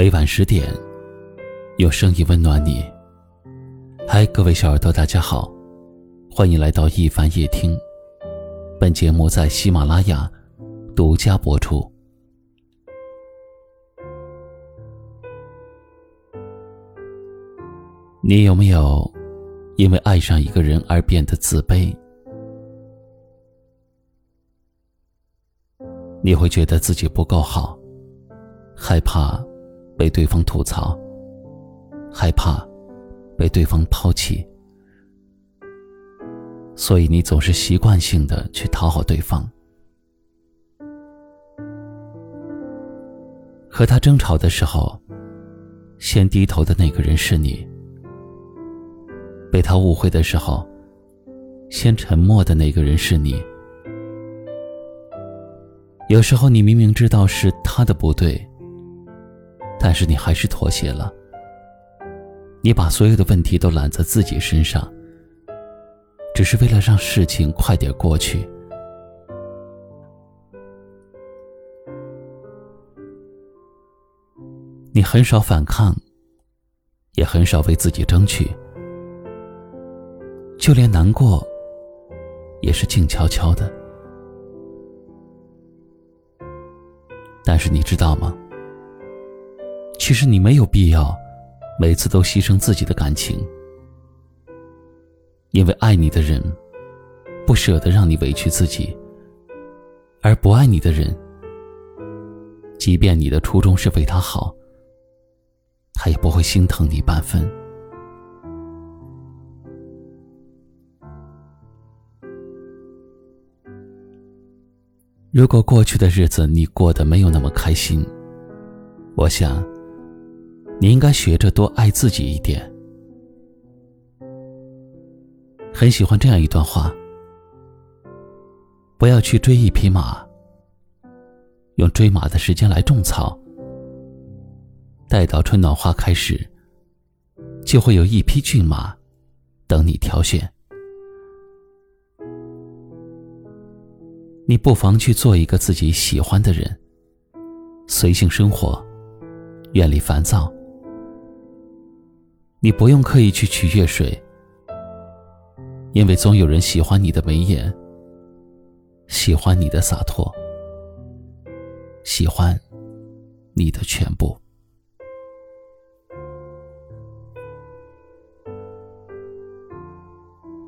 每晚十点，用声音温暖你。嗨，各位小耳朵，大家好，欢迎来到一凡夜听。本节目在喜马拉雅独家播出。你有没有因为爱上一个人而变得自卑？你会觉得自己不够好，害怕被对方吐槽，害怕被对方抛弃，所以你总是习惯性的去讨好对方。和他争吵的时候，先低头的那个人是你；被他误会的时候，先沉默的那个人是你。有时候你明明知道是他的不对，但是你还是妥协了。你把所有的问题都揽在自己身上，只是为了让事情快点过去。你很少反抗，也很少为自己争取，就连难过，也是静悄悄的。但是你知道吗？其实你没有必要每次都牺牲自己的感情，因为爱你的人不舍得让你委屈自己，而不爱你的人，即便你的初衷是为他好，他也不会心疼你半分。如果过去的日子你过得没有那么开心，我想，你应该学着多爱自己一点。很喜欢这样一段话：不要去追一匹马，用追马的时间来种草，待到春暖花开时，就会有一匹骏马等你挑选。你不妨去做一个自己喜欢的人，随性生活，远离烦躁。你不用刻意去取悦谁，因为总有人喜欢你的眉眼，喜欢你的洒脱，喜欢你的全部。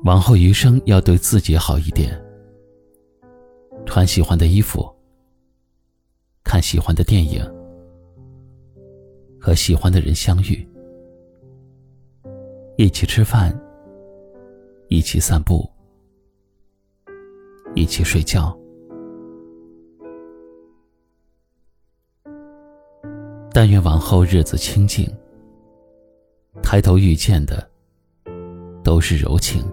往后余生要对自己好一点。穿喜欢的衣服，看喜欢的电影，和喜欢的人相遇，一起吃饭，一起散步，一起睡觉。但愿往后日子清静，抬头遇见的都是柔情。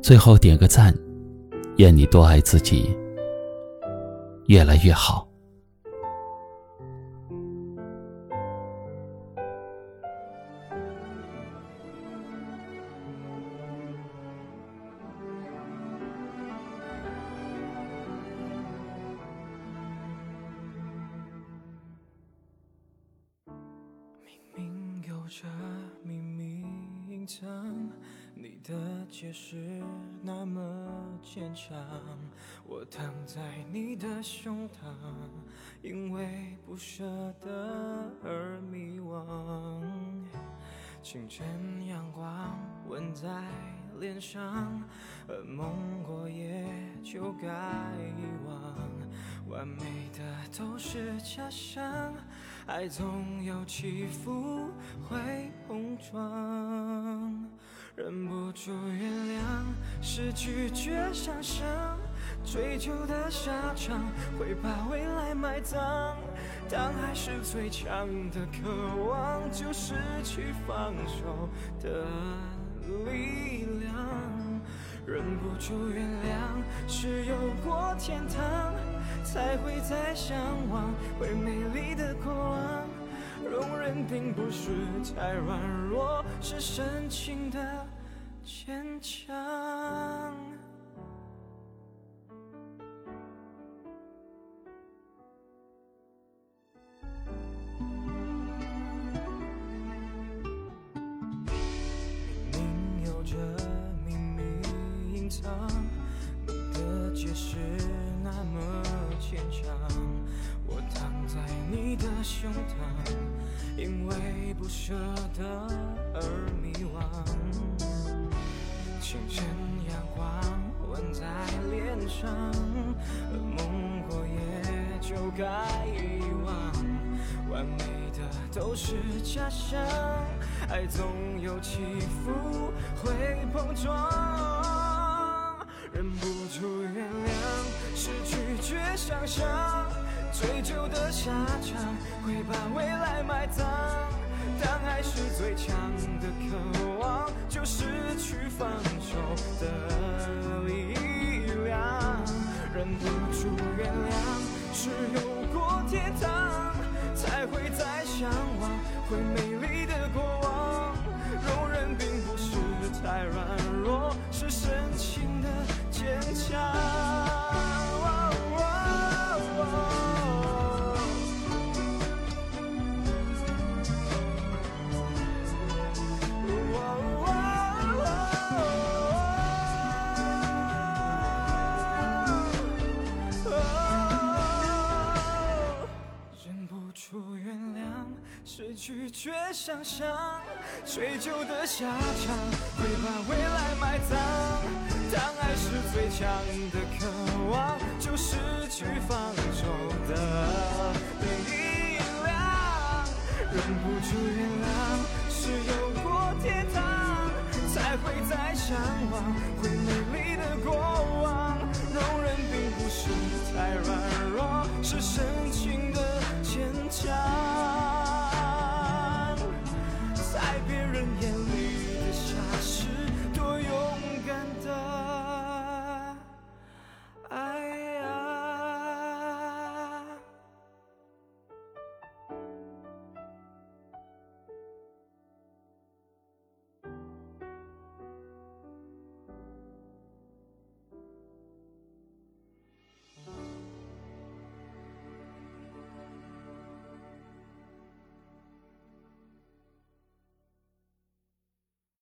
最后点个赞。愿你多爱自己，越来越好。着秘密隐藏。你的解释那么坚强，我躺在你的胸膛，因为不舍得而迷惘。清晨阳光吻在脸上，噩梦过夜就该遗忘，完美的都是假象，爱总有起伏会碰撞。忍不住原谅，是拒绝想象，追求的下场会把未来埋葬。当爱是最强的渴望，就失去放手的力量。忍不住原谅，是有过天堂，才会再向往会美丽的过往。容忍并不是太软弱，是深情的坚强。胸膛，因为不舍得而迷惘。清晨阳光吻在脸上，梦过也就该遗忘。完美的都是假象，爱总有起伏，会碰撞。忍不住原谅，是拒绝想象，追究的下场会把未来埋葬。当爱是最强的渴望，就失去放手的力量。忍不住原谅，是有过天堂，才会再向往会美丽的过往。容忍并不是太软弱，是深情的坚强。会拒绝想象，追究的下场会把未来埋葬。当爱是最强的渴望，就失去放手的力量。忍不住原谅，是有过天堂，才会再向往会美丽的过往。容忍并不是太软弱，是深。